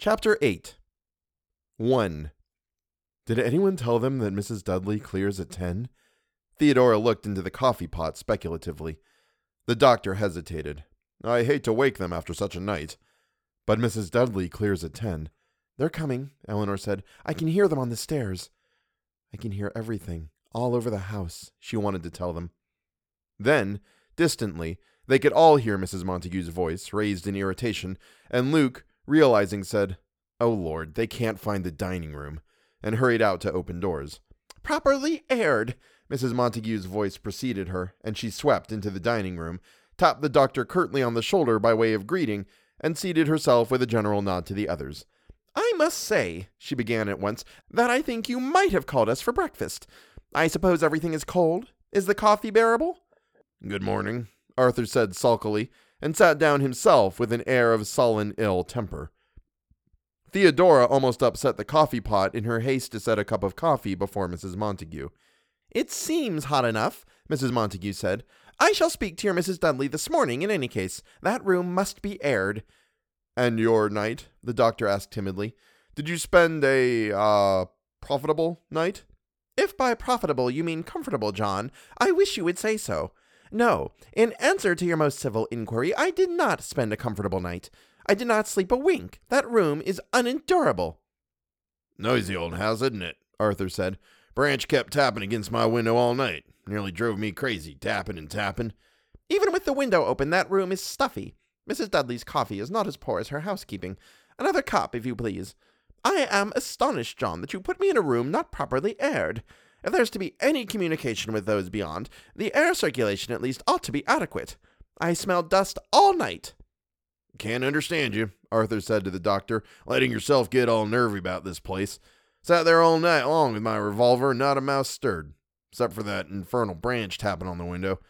Chapter 8 1. Did anyone tell them that Mrs. Dudley clears at 10? Theodora looked into the coffee pot speculatively. The doctor hesitated. I hate to wake them after such a night. But Mrs. Dudley clears at 10. They're coming, Eleanor said. I can hear them on the stairs. I can hear everything, all over the house, she wanted to tell them. Then, distantly, they could all hear Mrs. Montague's voice, raised in irritation, and Luke, realizing, said, Oh Lord, they can't find the dining room, and hurried out to open doors. Properly aired, Mrs. Montague's voice preceded her, and she swept into the dining room, tapped the doctor curtly on the shoulder by way of greeting, and seated herself with a general nod to the others. I must say, she began at once, that I think you might have called us for breakfast. I suppose everything is cold? Is the coffee bearable? Good morning, Arthur said sulkily, and sat down himself with an air of sullen ill temper. Theodora almost upset the coffee pot in her haste to set a cup of coffee before Mrs. Montague. It seems hot enough, Mrs. Montague said. I shall speak to your Mrs. Dudley this morning, in any case. That room must be aired. And your night? the doctor asked timidly. Did you spend a, uh, profitable night? If by profitable you mean comfortable, John, I wish you would say so. No, in answer to your most civil inquiry, I did not spend a comfortable night. I did not sleep a wink. That room is unendurable. Noisy old house, isn't it? Arthur said. Branch kept tapping against my window all night. Nearly drove me crazy, tapping and tapping. Even with the window open, that room is stuffy. Mrs. Dudley's coffee is not as poor as her housekeeping. Another cup, if you please. I am astonished, John, that you put me in a room not properly aired. If there's to be any communication with those beyond, the air circulation at least ought to be adequate. I smell dust all night. Can't understand you, Arthur said to the doctor, letting yourself get all nervy about this place. Sat there all night long with my revolver and not a mouse stirred, except for that infernal branch tapping on the window.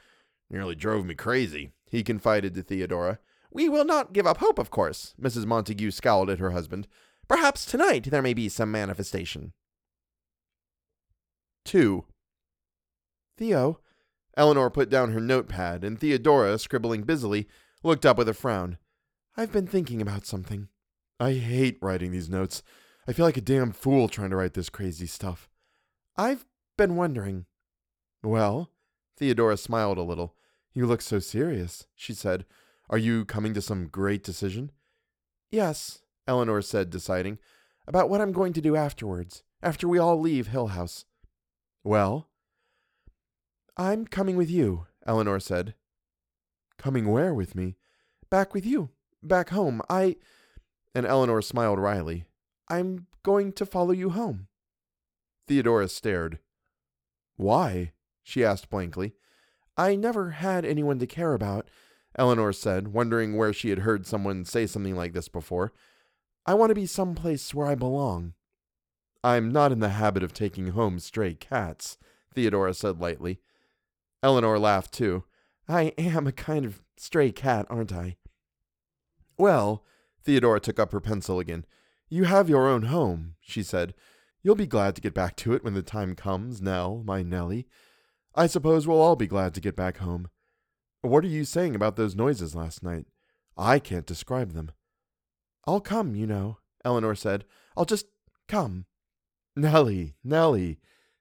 Nearly drove me crazy, he confided to Theodora. We will not give up hope, of course, Mrs. Montague scowled at her husband. Perhaps tonight there may be some manifestation. 2. Theo. Eleanor put down her notepad, and Theodora, scribbling busily, looked up with a frown. I've been thinking about something. I hate writing these notes. I feel like a damn fool trying to write this crazy stuff. I've been wondering. Well, Theodora smiled a little. You look so serious, she said. Are you coming to some great decision? Yes, Eleanor said, deciding. About what I'm going to do afterwards, after we all leave Hill House. Well? I'm coming with you, Eleanor said. Coming where with me? Back with you back home. I. And Eleanor smiled wryly. I'm going to follow you home. Theodora stared. Why? she asked blankly. I never had anyone to care about, Eleanor said, wondering where she had heard someone say something like this before. I want to be someplace where I belong. I'm not in the habit of taking home stray cats, Theodora said lightly. Eleanor laughed too. I am a kind of stray cat, aren't I? Well, Theodora took up her pencil again. You have your own home, she said. You'll be glad to get back to it when the time comes, Nell, my Nellie. I suppose we'll all be glad to get back home. What are you saying about those noises last night? I can't describe them. I'll come, you know, Eleanor said. I'll just come. Nellie, Nellie,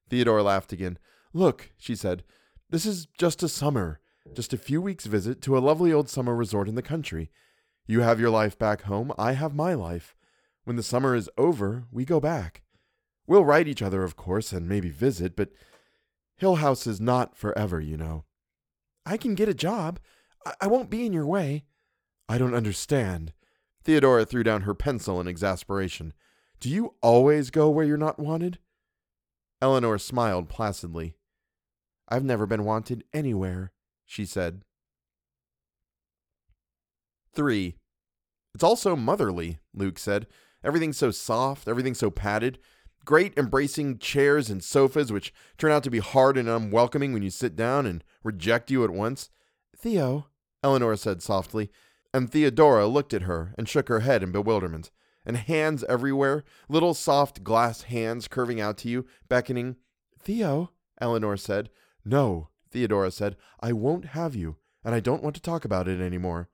Theodora laughed again. Look, she said, this is just a summer, just a few weeks' visit to a lovely old summer resort in the country. You have your life back home, I have my life. When the summer is over, we go back. We'll write each other, of course, and maybe visit, but Hill House is not forever, you know. I can get a job. I, I won't be in your way. I don't understand. Theodora threw down her pencil in exasperation. Do you always go where you're not wanted? Eleanor smiled placidly. I've never been wanted anywhere, she said. 3. It's also motherly, Luke said. Everything's so soft, everything's so padded. Great embracing chairs and sofas, which turn out to be hard and unwelcoming when you sit down and reject you at once. Theo, Eleanor said softly, and Theodora looked at her and shook her head in bewilderment. And hands everywhere, little soft glass hands curving out to you, beckoning. Theo, Eleanor said. No, Theodora said. I won't have you, and I don't want to talk about it any more.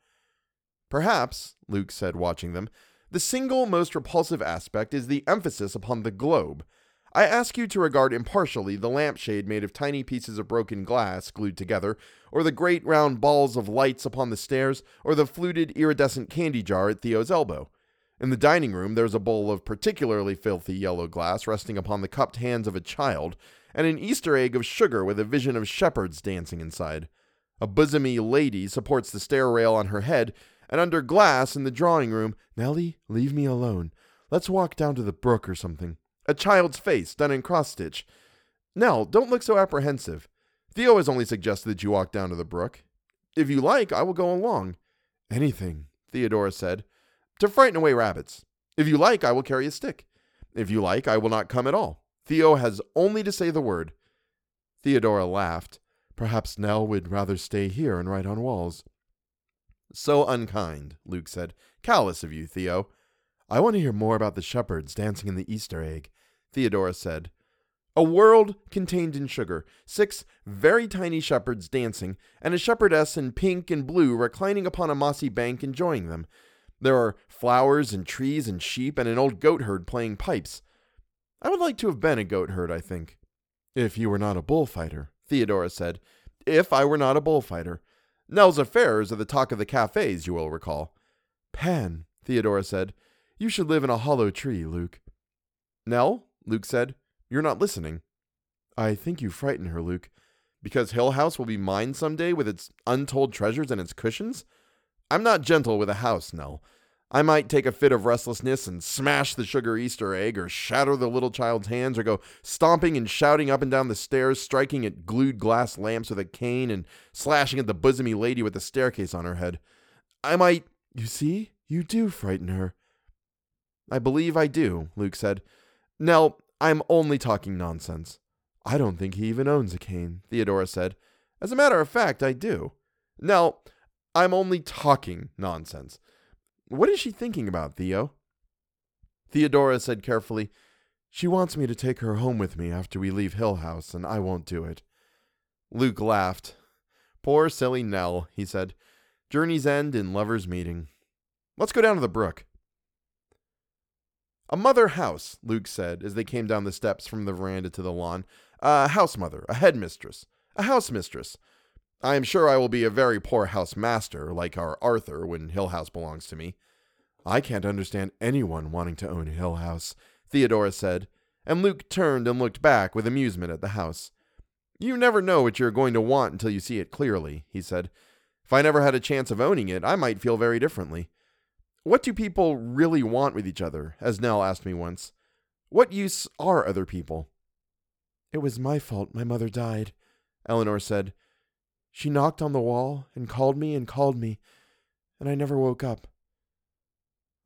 Perhaps, Luke said, watching them, The single most repulsive aspect is the emphasis upon the globe. I ask you to regard impartially the lampshade made of tiny pieces of broken glass glued together, or the great round balls of lights upon the stairs, or the fluted iridescent candy jar at Theo's elbow. In the dining room, there's a bowl of particularly filthy yellow glass resting upon the cupped hands of a child, and an Easter egg of sugar with a vision of shepherds dancing inside. A bosomy lady supports the stair rail on her head, and under glass in the drawing room, Nellie, leave me alone. Let's walk down to the brook or something. A child's face done in cross stitch. Nell, don't look so apprehensive. Theo has only suggested that you walk down to the brook. If you like, I will go along. Anything, Theodora said. To frighten away rabbits. If you like, I will carry a stick. If you like, I will not come at all. Theo has only to say the word. Theodora laughed. Perhaps Nell would rather stay here and write on walls. So unkind, Luke said. Callous of you, Theo. I want to hear more about the shepherds dancing in the Easter egg, Theodora said. A world contained in sugar, six very tiny shepherds dancing, and a shepherdess in pink and blue reclining upon a mossy bank enjoying them. There are flowers and trees and sheep and an old goatherd playing pipes. I would like to have been a goatherd, I think. If you were not a bullfighter, Theodora said. If I were not a bullfighter. Nell's affairs are the talk of the cafes, you will recall. Pan, Theodora said. You should live in a hollow tree, Luke. Nell, Luke said, you're not listening. I think you frighten her, Luke. Because Hill House will be mine some day with its untold treasures and its cushions? I'm not gentle with a house, Nell. I might take a fit of restlessness and smash the sugar Easter egg, or shatter the little child's hands, or go stomping and shouting up and down the stairs, striking at glued glass lamps with a cane, and slashing at the bosomy lady with the staircase on her head. I might. You see, you do frighten her. I believe I do, Luke said. Nell, I'm only talking nonsense. I don't think he even owns a cane, Theodora said. As a matter of fact, I do. Nell, I'm only talking nonsense. What is she thinking about, Theo? Theodora said carefully, She wants me to take her home with me after we leave Hill House, and I won't do it. Luke laughed. Poor silly Nell, he said. Journey's end in lover's meeting. Let's go down to the brook. A mother house, Luke said as they came down the steps from the veranda to the lawn. A house mother, a headmistress, a house mistress. I am sure I will be a very poor house master, like our Arthur, when Hill House belongs to me. I can't understand anyone wanting to own Hill House, Theodora said, and Luke turned and looked back with amusement at the house. You never know what you're going to want until you see it clearly, he said. If I never had a chance of owning it, I might feel very differently. What do people really want with each other? As Nell asked me once. What use are other people? It was my fault my mother died, Eleanor said. She knocked on the wall and called me and called me, and I never woke up.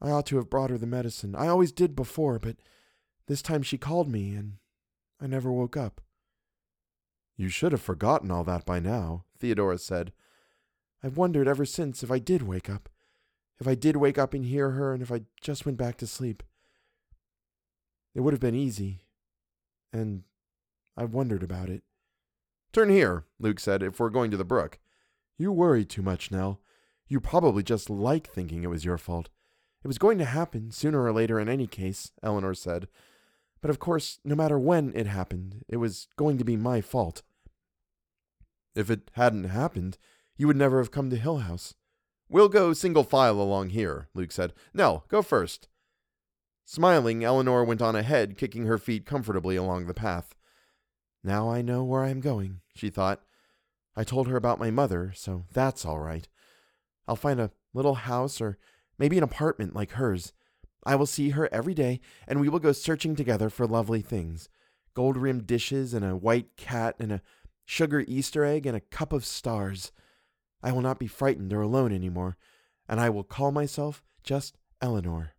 I ought to have brought her the medicine. I always did before, but this time she called me, and I never woke up. You should have forgotten all that by now, Theodora said. I've wondered ever since if I did wake up. If I did wake up and hear her, and if I just went back to sleep. It would have been easy, and I've wondered about it. Turn here, Luke said, if we're going to the brook. You worry too much, Nell. You probably just like thinking it was your fault. It was going to happen, sooner or later in any case, Eleanor said. But of course, no matter when it happened, it was going to be my fault. If it hadn't happened, you would never have come to Hill House. We'll go single file along here, Luke said. Nell, go first. Smiling, Eleanor went on ahead, kicking her feet comfortably along the path. Now I know where I am going, she thought. I told her about my mother, so that's all right. I'll find a little house or maybe an apartment like hers. I will see her every day, and we will go searching together for lovely things gold rimmed dishes, and a white cat, and a sugar Easter egg, and a cup of stars. I will not be frightened or alone any more, and I will call myself just Eleanor.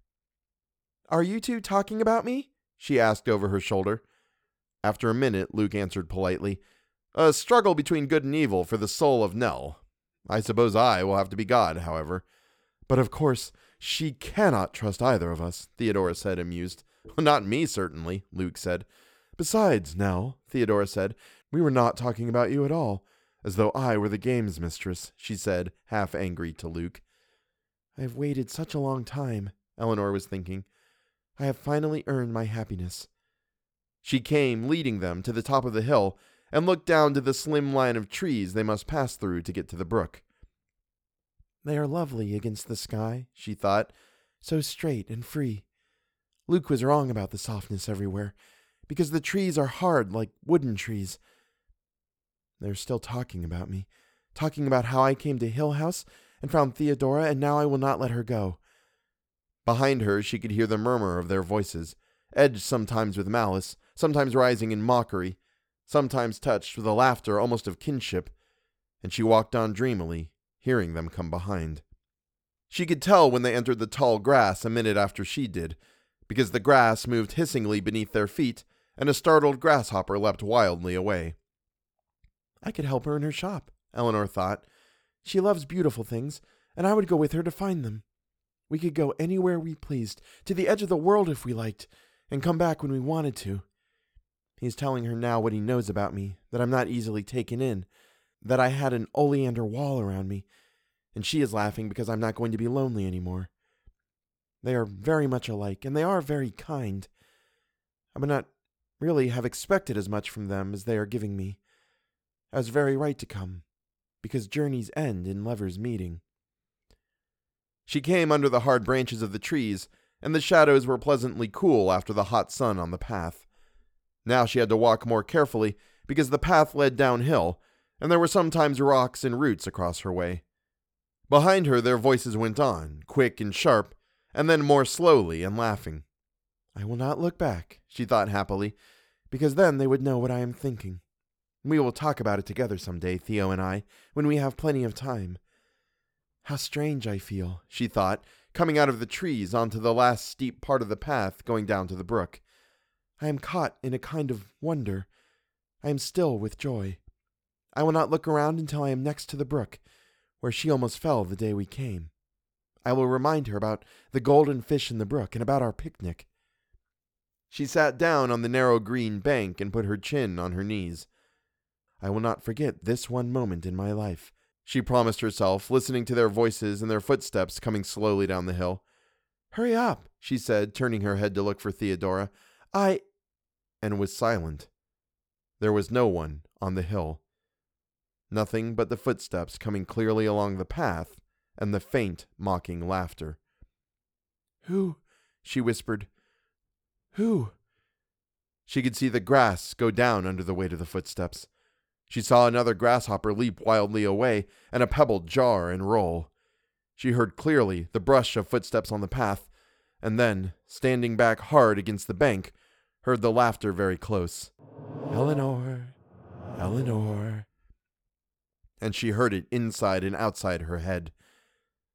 Are you two talking about me? she asked over her shoulder. After a minute, Luke answered politely, A struggle between good and evil for the soul of Nell. I suppose I will have to be God, however. But of course, she cannot trust either of us, Theodora said, amused. Not me, certainly, Luke said. Besides, Nell, Theodora said, we were not talking about you at all, as though I were the games mistress, she said, half angry to Luke. I have waited such a long time, Eleanor was thinking. I have finally earned my happiness. She came, leading them to the top of the hill, and looked down to the slim line of trees they must pass through to get to the brook. They are lovely against the sky, she thought, so straight and free. Luke was wrong about the softness everywhere, because the trees are hard like wooden trees. They're still talking about me, talking about how I came to Hill House and found Theodora, and now I will not let her go. Behind her, she could hear the murmur of their voices, edged sometimes with malice, sometimes rising in mockery, sometimes touched with a laughter almost of kinship, and she walked on dreamily, hearing them come behind. She could tell when they entered the tall grass a minute after she did, because the grass moved hissingly beneath their feet, and a startled grasshopper leapt wildly away. I could help her in her shop, Eleanor thought. She loves beautiful things, and I would go with her to find them. We could go anywhere we pleased, to the edge of the world if we liked, and come back when we wanted to. He's telling her now what he knows about me, that I'm not easily taken in, that I had an oleander wall around me, and she is laughing because I'm not going to be lonely any more. They are very much alike, and they are very kind. I would not really have expected as much from them as they are giving me. I was very right to come, because journeys end in lovers' meeting. She came under the hard branches of the trees, and the shadows were pleasantly cool after the hot sun on the path. Now she had to walk more carefully, because the path led downhill, and there were sometimes rocks and roots across her way. Behind her, their voices went on, quick and sharp, and then more slowly and laughing. I will not look back, she thought happily, because then they would know what I am thinking. We will talk about it together some day, Theo and I, when we have plenty of time. How strange I feel, she thought, coming out of the trees onto the last steep part of the path going down to the brook. I am caught in a kind of wonder. I am still with joy. I will not look around until I am next to the brook, where she almost fell the day we came. I will remind her about the golden fish in the brook and about our picnic. She sat down on the narrow green bank and put her chin on her knees. I will not forget this one moment in my life, she promised herself, listening to their voices and their footsteps coming slowly down the hill. Hurry up, she said, turning her head to look for Theodora. I. and was silent. There was no one on the hill. Nothing but the footsteps coming clearly along the path and the faint, mocking laughter. Who? she whispered. Who? She could see the grass go down under the weight of the footsteps. She saw another grasshopper leap wildly away, and a pebble jar and roll. She heard clearly the brush of footsteps on the path, and then, standing back hard against the bank, heard the laughter very close. Eleanor, Eleanor. And she heard it inside and outside her head.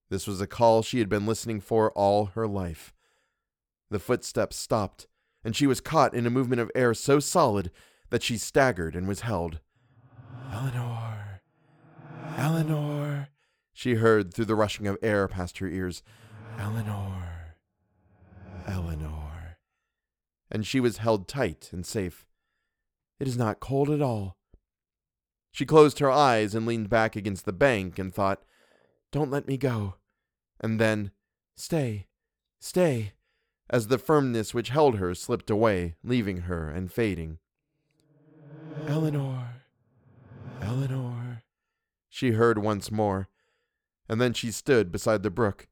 This was a call she had been listening for all her life. The footsteps stopped, and she was caught in a movement of air so solid that she staggered and was held. Eleanor, Eleanor, she heard through the rushing of air past her ears. Eleanor, Eleanor. And she was held tight and safe. It is not cold at all. She closed her eyes and leaned back against the bank and thought, Don't let me go and then, Stay, stay, as the firmness which held her slipped away, leaving her and fading. Eleanor, Eleanor, she heard once more, and then she stood beside the brook,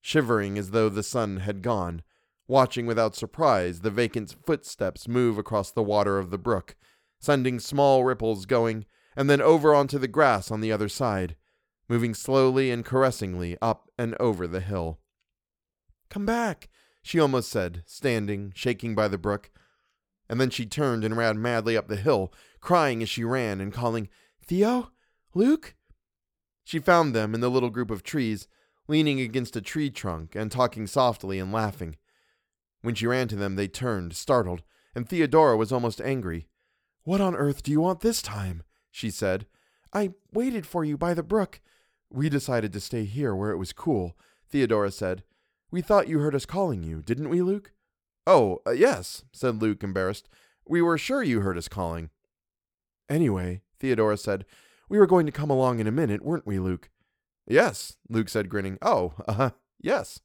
shivering as though the sun had gone, watching without surprise the vacant footsteps move across the water of the brook, sending small ripples going, and then over onto the grass on the other side, moving slowly and caressingly up and over the hill. Come back, she almost said, standing, shaking by the brook. And then she turned and ran madly up the hill, crying as she ran and calling, Theo? Luke? She found them in the little group of trees, leaning against a tree trunk and talking softly and laughing. When she ran to them, they turned, startled, and Theodora was almost angry. What on earth do you want this time? she said. I waited for you by the brook. We decided to stay here where it was cool, Theodora said. We thought you heard us calling you, didn't we, Luke? Oh, uh, yes, said Luke, embarrassed. We were sure you heard us calling. Anyway, Theodora said, we were going to come along in a minute, weren't we, Luke? Yes, Luke said, grinning. Oh, uh, yes.